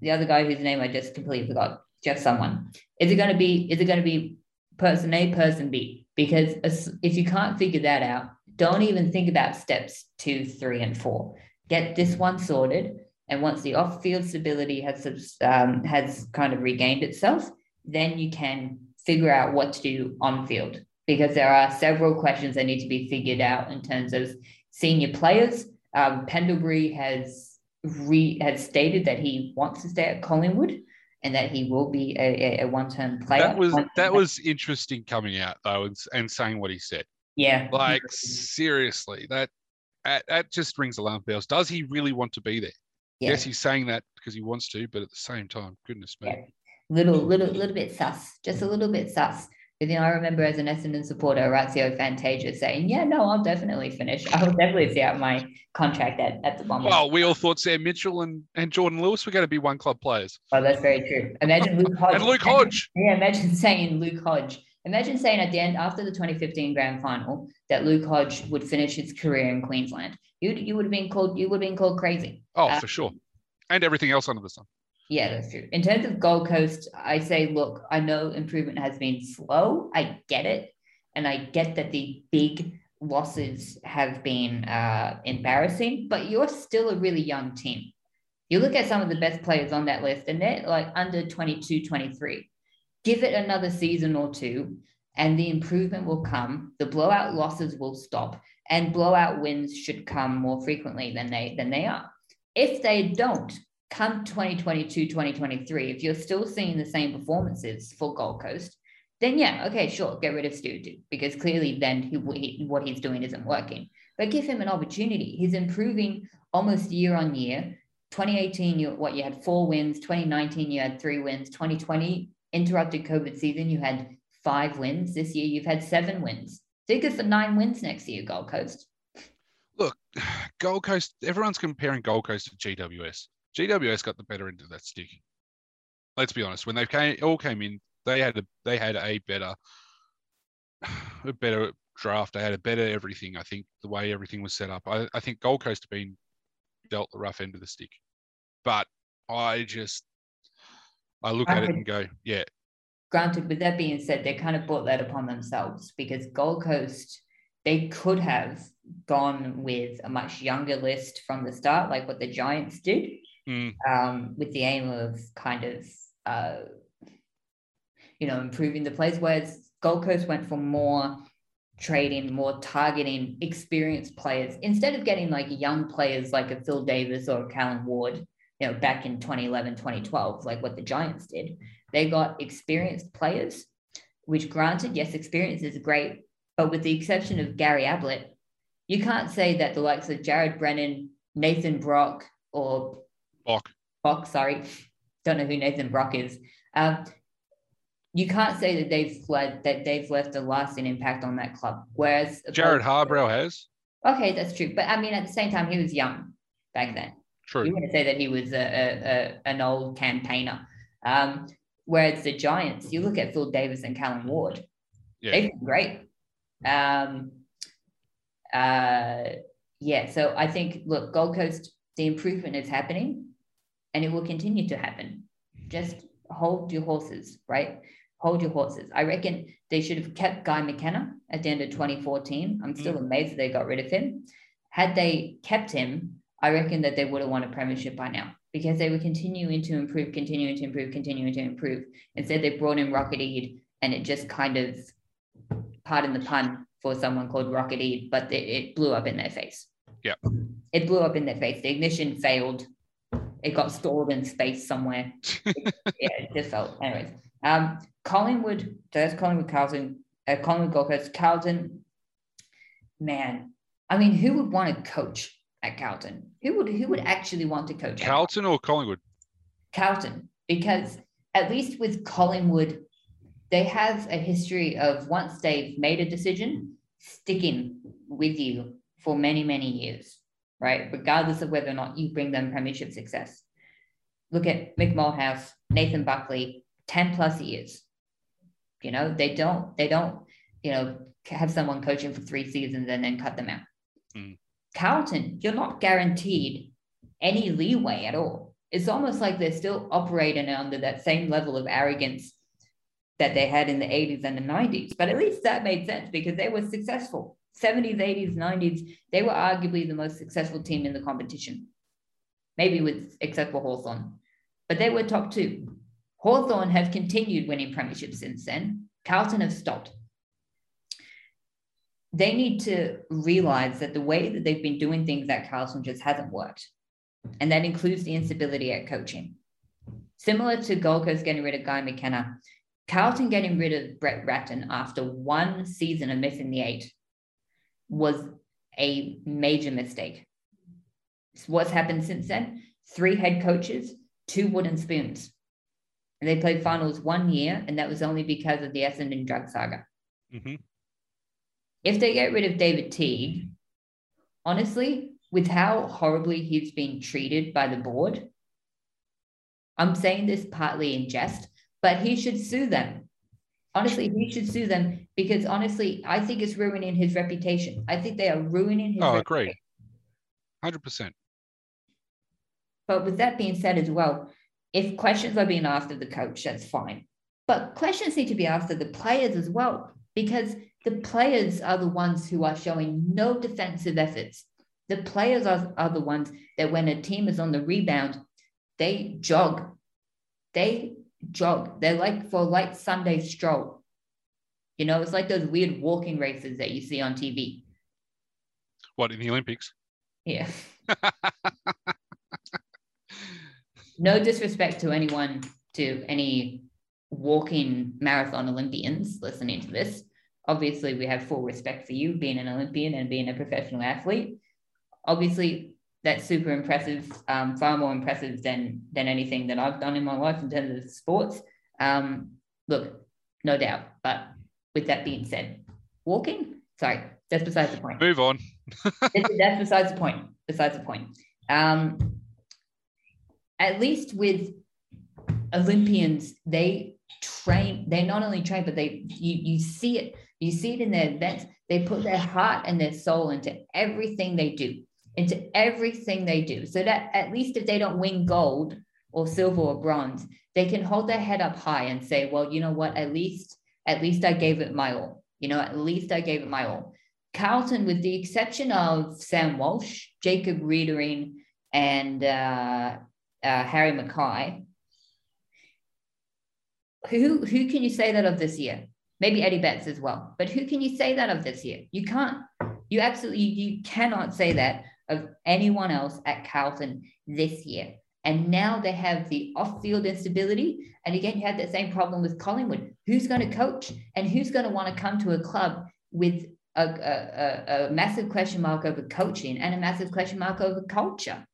the other guy whose name I just completely forgot? Just someone. Is it going to be? Is it going to be person A, person B? Because if you can't figure that out, don't even think about steps two, three, and four. Get this one sorted, and once the off-field stability has um, has kind of regained itself, then you can figure out what to do on field because there are several questions that need to be figured out in terms of senior players. Um, Pendlebury has re has stated that he wants to stay at Collingwood and that he will be a, a, one-term player. That was that was interesting coming out though and, and saying what he said. yeah, Like seriously, that, that that just rings alarm bells. Does he really want to be there? Yeah. Yes, he's saying that because he wants to, but at the same time, goodness me. Yeah. little little little bit sus, just a little bit sus. But then I remember as an Essendon supporter, Orazio Fantasia saying, "Yeah, no, I'll definitely finish. I'll definitely see out my contract at, at the Bombers." Well, we all thought Sam Mitchell and, and Jordan Lewis were going to be one club players. Oh, that's very true. Imagine Luke Hodge. And Luke Hodge. Yeah, imagine saying Luke Hodge. Imagine saying at the end after the 2015 grand final that Luke Hodge would finish his career in Queensland. You you would have been called you would have been called crazy. Oh, Uh, for sure. And everything else under the sun. Yeah, that's true. In terms of Gold Coast, I say, look, I know improvement has been slow. I get it. And I get that the big losses have been uh, embarrassing, but you're still a really young team. You look at some of the best players on that list, and they're like under 22, 23. Give it another season or two, and the improvement will come. The blowout losses will stop, and blowout wins should come more frequently than they than they are. If they don't, come 2022, 2023, if you're still seeing the same performances for Gold Coast, then yeah, okay, sure, get rid of Stu because clearly then he, he, what he's doing isn't working. But give him an opportunity. He's improving almost year on year. 2018, you what you had four wins. 2019, you had three wins. 2020, interrupted COVID season, you had five wins. This year, you've had seven wins. So you for nine wins next year, Gold Coast. Look, Gold Coast. Everyone's comparing Gold Coast to GWS. GWS got the better end of that stick. Let's be honest. When they came, all came in, they had a they had a better a better draft. They had a better everything. I think the way everything was set up. I, I think Gold Coast have been dealt the rough end of the stick, but I just I look at it and go, yeah. Granted, with that being said, they kind of brought that upon themselves because Gold Coast they could have gone with a much younger list from the start, like what the Giants did, mm. um, with the aim of kind of uh, you know, improving the plays. Whereas Gold Coast went for more trading, more targeting experienced players instead of getting like young players like a Phil Davis or a Callan Ward, you know, back in 2011, 2012, like what the Giants did. They got experienced players, which granted, yes, experience is great, but with the exception of Gary Ablett, you can't say that the likes of Jared Brennan, Nathan Brock, or Brock, Brock, sorry, don't know who Nathan Brock is. Um, you can't say that they've fled that they've left a lasting impact on that club. Whereas Jarrod Harbrow has. Okay, that's true. But I mean, at the same time, he was young back then. True. You want to say that he was a, a, a an old campaigner. Um, whereas the Giants, you look at Phil Davis and Callan Ward, yeah. they've been great. Um, uh, yeah, so I think look, Gold Coast, the improvement is happening, and it will continue to happen. Just hold your horses, right? hold your horses. I reckon they should have kept Guy McKenna at the end of 2014. I'm still mm. amazed that they got rid of him. Had they kept him, I reckon that they would have won a premiership by now because they were continuing to improve, continuing to improve, continuing to improve. Instead, they brought in Rocket Eade and it just kind of, pardon the pun for someone called Rocket Eade, but it, it blew up in their face. Yeah. It blew up in their face. The ignition failed. It got stored in space somewhere. it, yeah, it just felt. Anyways, um, Collingwood, that's Collingwood Carlton, uh, Collingwood Gold Coast, Carlton, man, I mean, who would want to coach at Carlton? Who would who would actually want to coach? Carlton or Collingwood? Carlton, because at least with Collingwood, they have a history of once they've made a decision, sticking with you for many, many years, right? Regardless of whether or not you bring them premiership success. Look at Mick Malthouse, Nathan Buckley, 10 plus years. You know, they don't, they don't, you know, have someone coaching for three seasons and then cut them out. Mm. Carlton, you're not guaranteed any leeway at all. It's almost like they're still operating under that same level of arrogance that they had in the 80s and the 90s. But at least that made sense because they were successful. 70s, 80s, 90s, they were arguably the most successful team in the competition. Maybe with except for Hawthorn. But they were top two. Hawthorn have continued winning premierships since then. Carlton have stopped. They need to realize that the way that they've been doing things at Carlton just hasn't worked. And that includes the instability at coaching. Similar to Gold Coast getting rid of Guy McKenna, Carlton getting rid of Brett Ratten after one season of missing the eight was a major mistake. What's happened since then? Three head coaches, two wooden spoons. And they played finals one year, and that was only because of the Essendon drug saga. Mm-hmm. If they get rid of David Teague, honestly, with how horribly he's been treated by the board, I'm saying this partly in jest, but he should sue them. Honestly, he should sue them because honestly, I think it's ruining his reputation. I think they are ruining his. Oh, reputation. Oh, great, hundred percent. But with that being said, as well, if questions are being asked of the coach, that's fine. But questions need to be asked of the players as well. because the players are the ones who are showing no defensive efforts. The players are, are the ones that when a team is on the rebound, they jog. They jog. They're like for a light Sunday stroll. You know, it's like those weird walking races that you see on TV. What in the Olympics? Yeah. no disrespect to anyone, to any walking marathon Olympians listening to this. Obviously, we have full respect for you being an Olympian and being a professional athlete. Obviously, that's super impressive, um, far more impressive than than anything that I've done in my life in terms of sports. Um, look, no doubt. But with that being said, walking, sorry, that's besides the point. Move on. that's besides the point. Besides the point. Um, at least with Olympians, they train. They not only train, but they you you see it. You see it in their events. They put their heart and their soul into everything they do, into everything they do. So that at least if they don't win gold or silver or bronze, they can hold their head up high and say, "Well, you know what? At least at least I gave it my all. You know, at least I gave it my all." Carlton, with the exception of Sam Walsh, Jacob Weitering, and uh, uh, Harry McKay, who who can you say that of this year? Maybe Eddie Betts as well, but who can you say that of this year? You can't. You absolutely you cannot say that of anyone else at Carlton this year. And now they have the off-field instability. And again, you had that same problem with Collingwood. Who's going to coach and who's going to want to come to a club with a, a, a, massive question mark over coaching and a massive question mark over culture?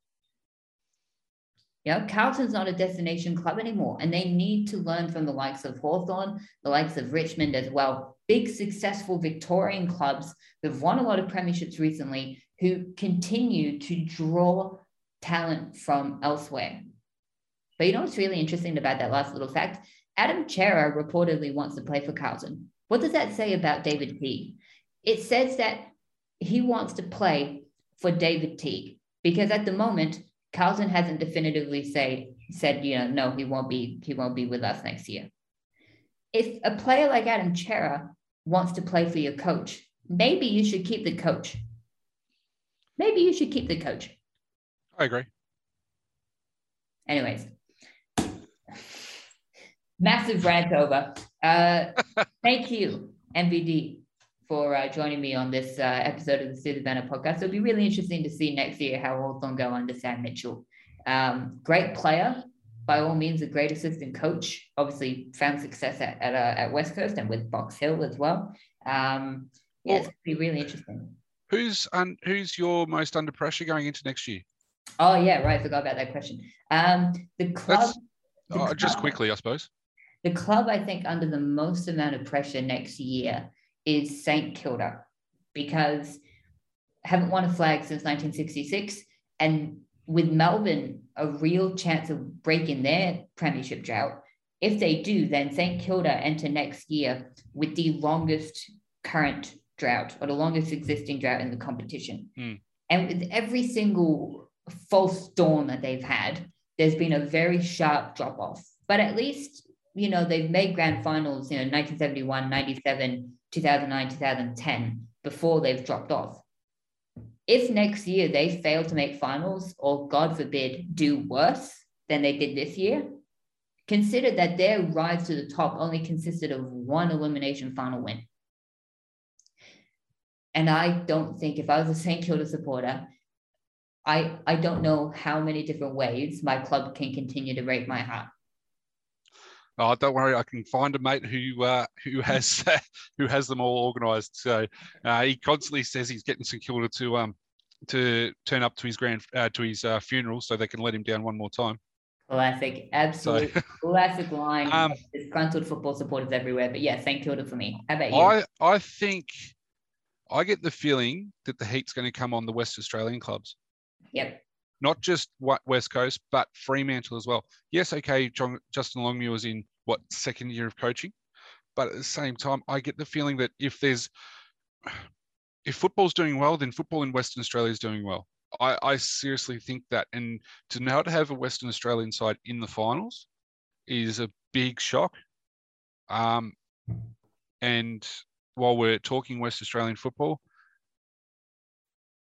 Know, Carlton's not a destination club anymore, and they need to learn from the likes of Hawthorn, the likes of Richmond as well. Big, successful Victorian clubs who've won a lot of premierships recently, who continue to draw talent from elsewhere. But you know what's really interesting about that last little fact? Adam Cerra reportedly wants to play for Carlton. What does that say about David Teague? It says that he wants to play for David Teague because at the moment, Carlton hasn't definitively say, said, you know, no, he won't be, he won't be with us next year. If a player like Adam Cerra wants to play for your coach, maybe you should keep the coach. Maybe you should keep the coach. I agree. Anyways, massive rant over. Uh, thank you, MVD, for uh, joining me on this uh, episode of the Super Banner podcast. It'll be really interesting to see next year how Hawthorn go under Sam Mitchell. Um, great player, by all means, a great assistant coach. Obviously, found success at at, uh, at West Coast and with Box Hill as well. Um, yeah, well, it's be really interesting. Who's un, who's your most under pressure going into next year? Oh yeah, right. I forgot about that question. Um, the club. The oh, club, just quickly, I suppose. The club, I think, under the most amount of pressure next year is St Kilda because haven't won a flag since 1966 and with Melbourne a real chance of breaking their premiership drought. If they do then St Kilda enter next year with the longest current drought or the longest existing drought in the competition. Mm. and with every single false dawn that they've had there's been a very sharp drop off but at least you know they've made grand finals you know 1971 97 2009, 2010 before they've dropped off. If next year they fail to make finals or, God forbid, do worse than they did this year, consider that their rise to the top only consisted of one elimination final win. And I don't think if I was a St. Kilda supporter, I, I don't know how many different ways my club can continue to break my heart. Oh, don't worry, I can find a mate who uh, who has who has them all organised. So uh, he constantly says he's getting St Kilda to um to turn up to his grand uh, to his uh, funeral so they can let him down one more time. Classic, absolute so, classic line. Um, Disgruntled football supporters everywhere, but yeah, St Kilda for me. How about you? I I think I get the feeling that the heat's going to come on the West Australian clubs. Yep not just West Coast, but Fremantle as well. Yes, okay, John, Justin Longmuir was in what second year of coaching, but at the same time, I get the feeling that if there's if football's doing well, then football in Western Australia is doing well. I, I seriously think that, and to now to have a Western Australian side in the finals is a big shock. Um, and while we're talking West Australian football,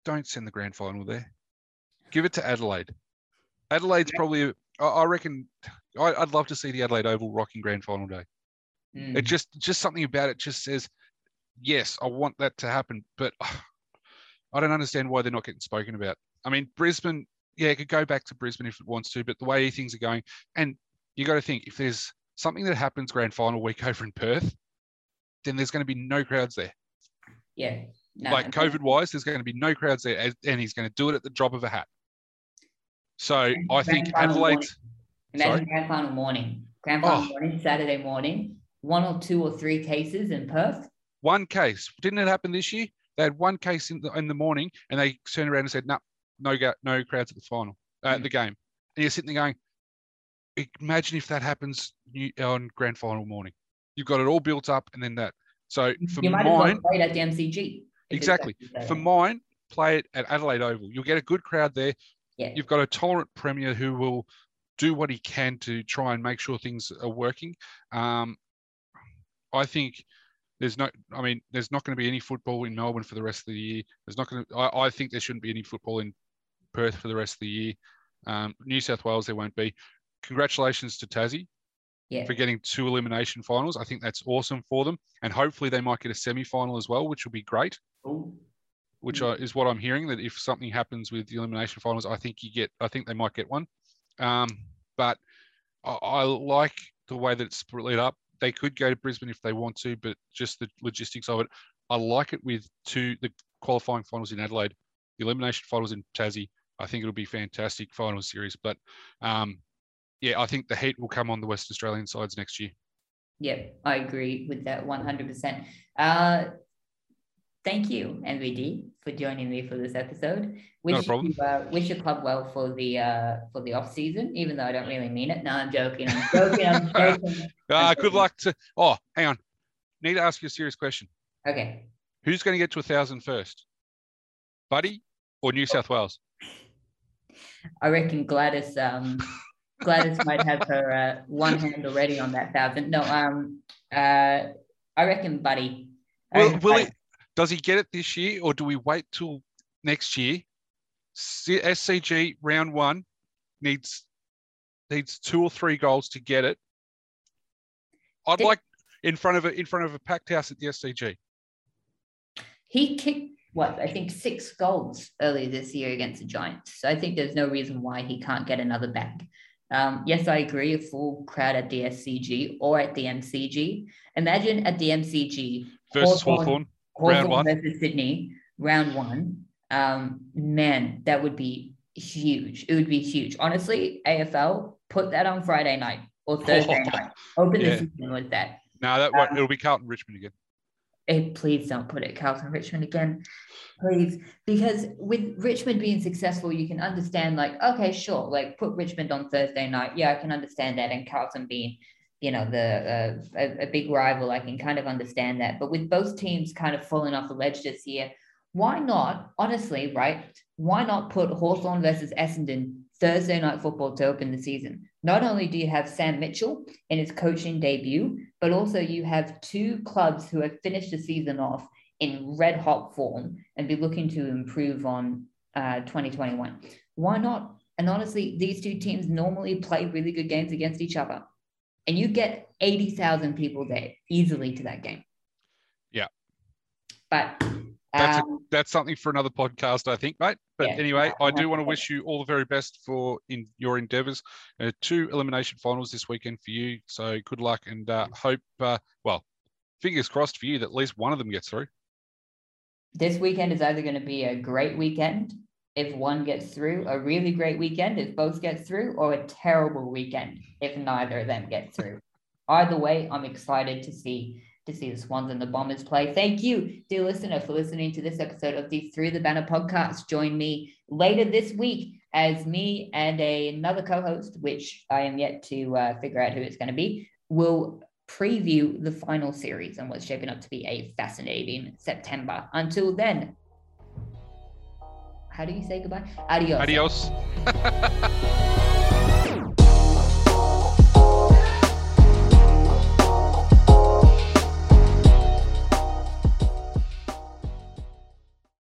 don't send the grand final there. Give it to Adelaide. Adelaide's probably, I, I reckon, I, would love to see the Adelaide Oval rocking grand final day. Mm. It just, just something about it just says, yes, I want that to happen, but I don't understand why they're not getting spoken about. I mean, Brisbane, yeah, it could go back to Brisbane if it wants to, but the way things are going, and you got to think if there's something that happens grand final week over in Perth, then there's going to be no crowds there. Yeah. No, like COVID wise, there's going to be no crowds there, and he's going to do it at the drop of a hat. So I think Adelaide. Imagine grand final morning, grand final oh. morning, Saturday morning, one or two or three cases in Perth. One case. Didn't it happen this year? They had one case in the, in the morning, and they turned around and said, "No, nah, no, no crowds at the final, uh, mm. the game." And you're sitting there going, "Imagine if that happens on grand final morning. You've got it all built up, and then that." So for you might mine, play at the MCG. Exactly. For mine, play it at Adelaide Oval. You'll get a good crowd there. Yeah. You've got a tolerant premier who will do what he can to try and make sure things are working. Um, I think there's no, I mean, there's not going to be any football in Melbourne for the rest of the year. There's not going to, I, I think there shouldn't be any football in Perth for the rest of the year. Um, New South Wales, there won't be. Congratulations to Tassie yeah. for getting two elimination finals. I think that's awesome for them. And hopefully they might get a semi final as well, which will be great. Ooh. Which uh, is what I'm hearing that if something happens with the elimination finals, I think you get, I think they might get one. Um, but I, I like the way that it's split up. They could go to Brisbane if they want to, but just the logistics of it. I like it with two the qualifying finals in Adelaide, the elimination finals in Tassie. I think it'll be fantastic final series. But um, yeah, I think the heat will come on the West Australian sides next year. Yep, I agree with that 100%. Uh, thank you, NVD, for joining me for this episode. Wish no problem. You, uh, wish your club well for the uh, for the off season, even though I don't really mean it. No, I'm joking. I'm joking. I'm joking. uh, good luck to. Oh, hang on. Need to ask you a serious question. Okay. Who's going to get to a thousand first, Buddy or New South Wales? I reckon Gladys. Um, Gladys might have her uh, one hand already on that thousand. No, um, uh, I reckon Buddy. Will, will Buddy. Does he get it this year, or do we wait till next year? SCG round one needs needs two or three goals to get it. I'd Did, like in front of a in front of a packed house at the SCG. He kicked what I think six goals earlier this year against the Giants. So I think there's no reason why he can't get another back. Um, yes, I agree. A full crowd at the SCG or at the MCG. Imagine at the MCG versus Hawthorn, round one versus Sydney, round one. Um, man, that would be huge. It would be huge. Honestly, AFL put that on Friday night or Thursday oh, night. Open yeah. the season with that. No, that um, it'll be Carlton Richmond again. Hey, please don't put it Carlton Richmond again please because with richmond being successful you can understand like okay sure like put richmond on thursday night yeah i can understand that and carlton being you know the uh, a, a, big rival i can kind of understand that but with both teams kind of falling off the ledge this year why not honestly right why not put hawthorn versus essendon thursday night football to open the season not only do you have sam mitchell in his coaching debut but also you have two clubs who have finished the season off in red hot form and be looking to improve on uh, 2021. Why not? And honestly, these two teams normally play really good games against each other. And you get 80,000 people there easily to that game. Yeah. But that's, um, a, that's something for another podcast, I think, mate. But yeah, anyway, I do want to wish you all the very best for in your endeavors. Uh, two elimination finals this weekend for you. So good luck and uh, hope, uh, well, fingers crossed for you that at least one of them gets through this weekend is either going to be a great weekend if one gets through, a really great weekend if both get through, or a terrible weekend if neither of them get through. Either way, I'm excited to see to see the Swans and the Bombers play. Thank you, dear listener, for listening to this episode of the Through the Banner podcast. Join me later this week as me and a, another co-host, which I am yet to uh, figure out who it's going to be, will preview the final series and what's shaping up to be a fascinating September. Until then, how do you say goodbye? Adios. Adios.